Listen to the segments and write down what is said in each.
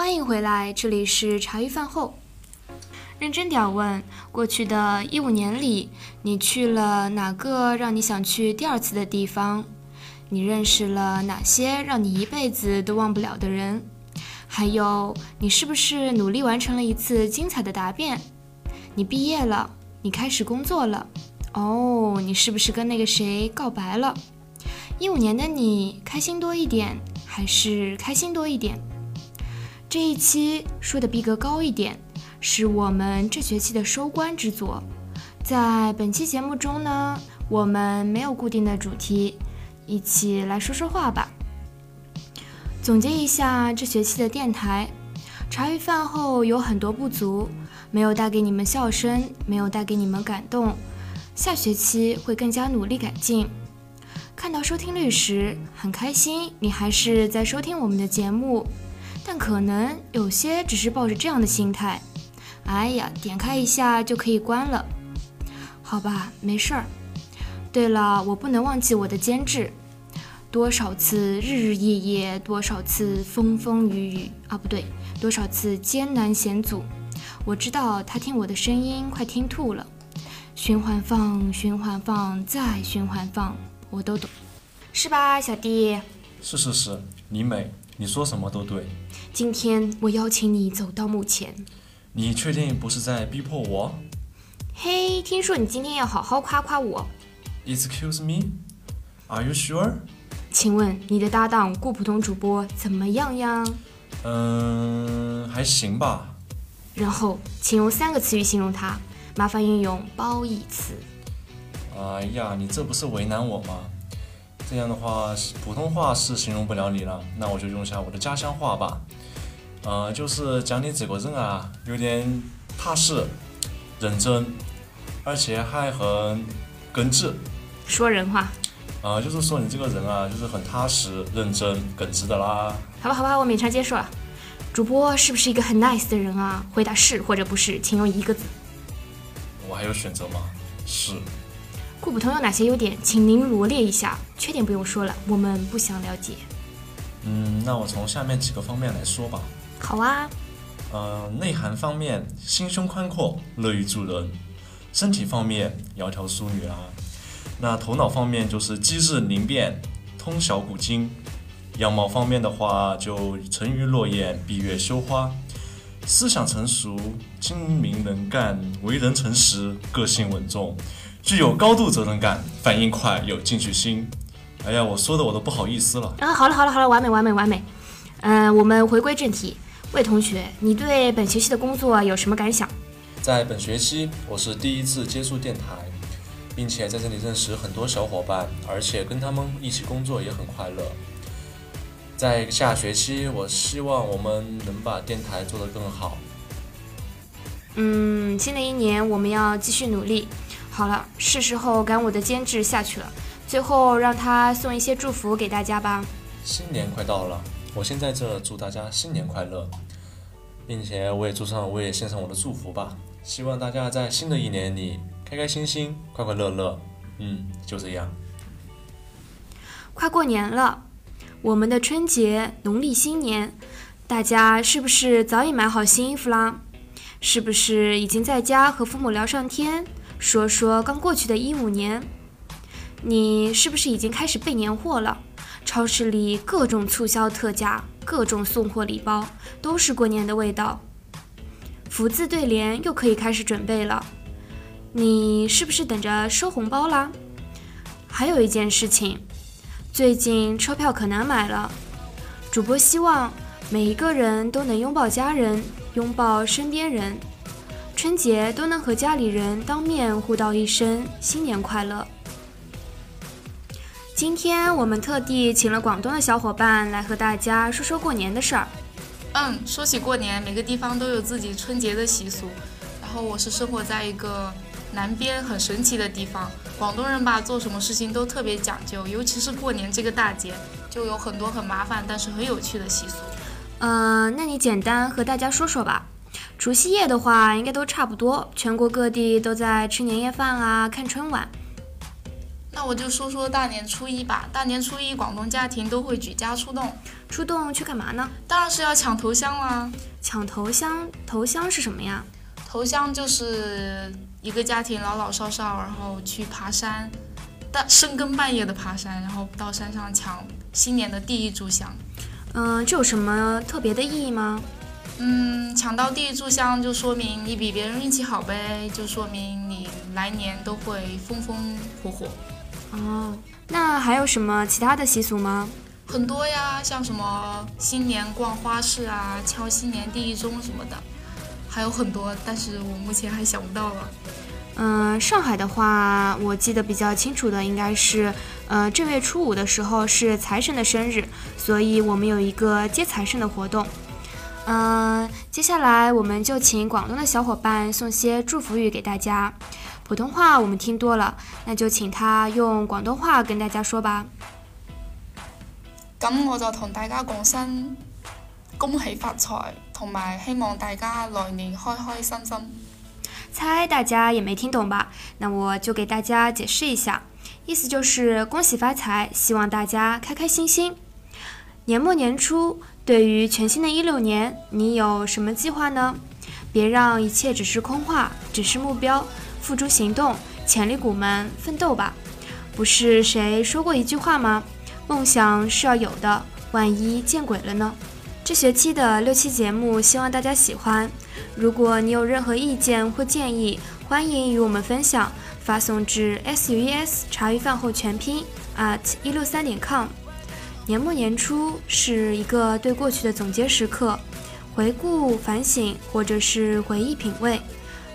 欢迎回来，这里是茶余饭后。认真点问，过去的一五年里，你去了哪个让你想去第二次的地方？你认识了哪些让你一辈子都忘不了的人？还有，你是不是努力完成了一次精彩的答辩？你毕业了，你开始工作了。哦，你是不是跟那个谁告白了？一五年的你，开心多一点，还是开心多一点？这一期说的逼格高一点，是我们这学期的收官之作。在本期节目中呢，我们没有固定的主题，一起来说说话吧。总结一下这学期的电台，茶余饭后有很多不足，没有带给你们笑声，没有带给你们感动。下学期会更加努力改进。看到收听率时很开心，你还是在收听我们的节目。但可能有些只是抱着这样的心态，哎呀，点开一下就可以关了，好吧，没事儿。对了，我不能忘记我的监制，多少次日日夜夜，多少次风风雨雨啊，不对，多少次艰难险阻。我知道他听我的声音快听吐了，循环放，循环放，再循环放，我都懂，是吧，小弟？是是是，你美。你说什么都对。今天我邀请你走到幕前。你确定不是在逼迫我？嘿，听说你今天要好好夸夸我。Excuse me? Are you sure? 请问你的搭档顾普通主播怎么样呀？嗯，还行吧。然后，请用三个词语形容他，麻烦运用褒义词。哎呀，你这不是为难我吗？这样的话，普通话是形容不了你了，那我就用一下我的家乡话吧。呃，就是讲你这个人啊，有点踏实、认真，而且还很耿直。说人话。呃，就是说你这个人啊，就是很踏实、认真、耿直的啦。好吧，好吧，我勉强接受了。主播是不是一个很 nice 的人啊？回答是或者不是，请用一个字。我还有选择吗？是。顾普通有哪些优点，请您罗列一下。缺点不用说了，我们不想了解。嗯，那我从下面几个方面来说吧。好啊。呃，内涵方面，心胸宽阔，乐于助人；身体方面，窈窕淑女啦。那头脑方面就是机智灵便，通晓古今；样貌方面的话，就沉鱼落雁，闭月羞花；思想成熟，精明能干，为人诚实，个性稳重。具有高度责任感，反应快，有进取心。哎呀，我说的我都不好意思了。啊，好了好了好了，完美完美完美。嗯，我们回归正题，魏同学，你对本学期的工作有什么感想？在本学期，我是第一次接触电台，并且在这里认识很多小伙伴，而且跟他们一起工作也很快乐。在下学期，我希望我们能把电台做得更好。嗯，新的一年我们要继续努力。好了，是时候赶我的监制下去了。最后让他送一些祝福给大家吧。新年快到了，我先在这祝大家新年快乐，并且我也祝上，我也献上我的祝福吧。希望大家在新的一年里开开心心、快快乐乐。嗯，就这样。快过年了，我们的春节、农历新年，大家是不是早已买好新衣服啦？是不是已经在家和父母聊上天？说说刚过去的一五年，你是不是已经开始备年货了？超市里各种促销特价，各种送货礼包，都是过年的味道。福字对联又可以开始准备了，你是不是等着收红包啦？还有一件事情，最近车票可难买了。主播希望每一个人都能拥抱家人，拥抱身边人。春节都能和家里人当面互道一声新年快乐。今天我们特地请了广东的小伙伴来和大家说说过年的事儿。嗯，说起过年，每个地方都有自己春节的习俗。然后我是生活在一个南边很神奇的地方，广东人吧做什么事情都特别讲究，尤其是过年这个大节，就有很多很麻烦但是很有趣的习俗。嗯，那你简单和大家说说吧。除夕夜的话，应该都差不多，全国各地都在吃年夜饭啊，看春晚。那我就说说大年初一吧。大年初一，广东家庭都会举家出动。出动去干嘛呢？当然是要抢头香啦！抢头香，头香是什么呀？头香就是一个家庭老老少少，然后去爬山，大深更半夜的爬山，然后到山上抢新年的第一炷香。嗯，这有什么特别的意义吗？嗯，抢到第一炷香就说明你比别人运气好呗，就说明你来年都会风风火火。哦，那还有什么其他的习俗吗？很多呀，像什么新年逛花市啊，敲新年第一钟什么的，还有很多，但是我目前还想不到了。嗯，上海的话，我记得比较清楚的应该是，呃，正月初五的时候是财神的生日，所以我们有一个接财神的活动。嗯，接下来我们就请广东的小伙伴送些祝福语给大家。普通话我们听多了，那就请他用广东话跟大家说吧。咁我就同大家講聲恭喜发财，同埋希望大家来年开开心心。猜大家也没听懂吧？那我就给大家解释一下，意思就是恭喜发财，希望大家开开心心。年末年初。对于全新的一六年，你有什么计划呢？别让一切只是空话，只是目标，付诸行动，潜力股们奋斗吧！不是谁说过一句话吗？梦想是要有的，万一见鬼了呢？这学期的六期节目，希望大家喜欢。如果你有任何意见或建议，欢迎与我们分享，发送至 s u e s 茶余饭后全拼 at 一六三点 com。年末年初是一个对过去的总结时刻，回顾、反省，或者是回忆、品味。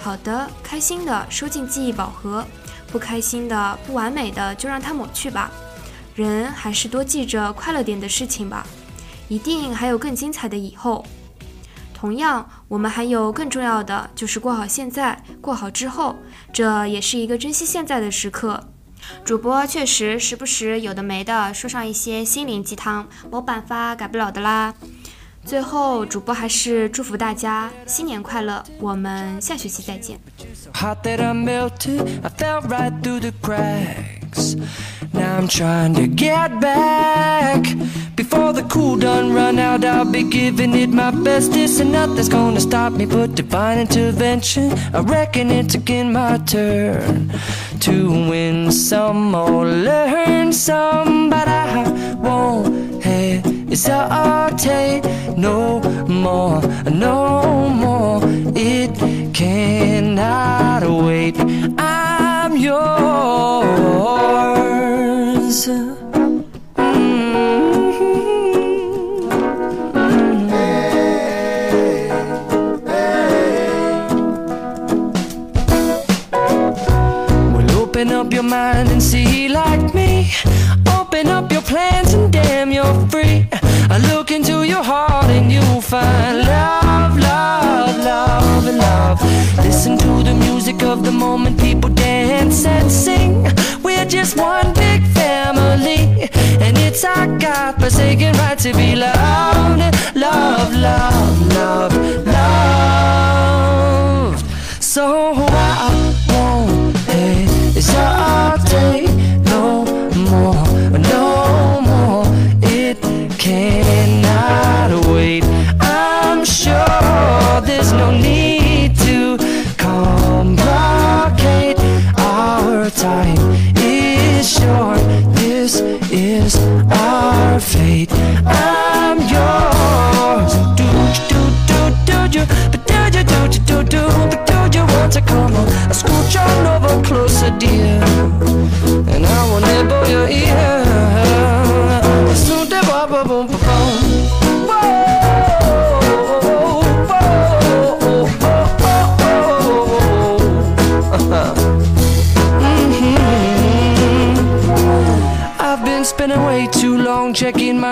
好的、开心的收进记忆宝盒，不开心的、不完美的就让它抹去吧。人还是多记着快乐点的事情吧，一定还有更精彩的以后。同样，我们还有更重要的，就是过好现在，过好之后，这也是一个珍惜现在的时刻。主播确实时不时有的没的说上一些心灵鸡汤，没办法改不了的啦。最后，主播还是祝福大家新年快乐，我们下学期再见。Now I'm trying to get back. Before the cool done run out, I'll be giving it my bestest, and nothing's gonna stop me but divine intervention. I reckon it's again my turn to win some or learn some, but I won't hesitate no more, no more. It cannot mind and see like me. Open up your plans and damn, you're free. I look into your heart and you'll find love, love, love, love. Listen to the music of the moment, people dance and sing. We're just one big family, and it's our God-forsaken right to be loved, love, love, love,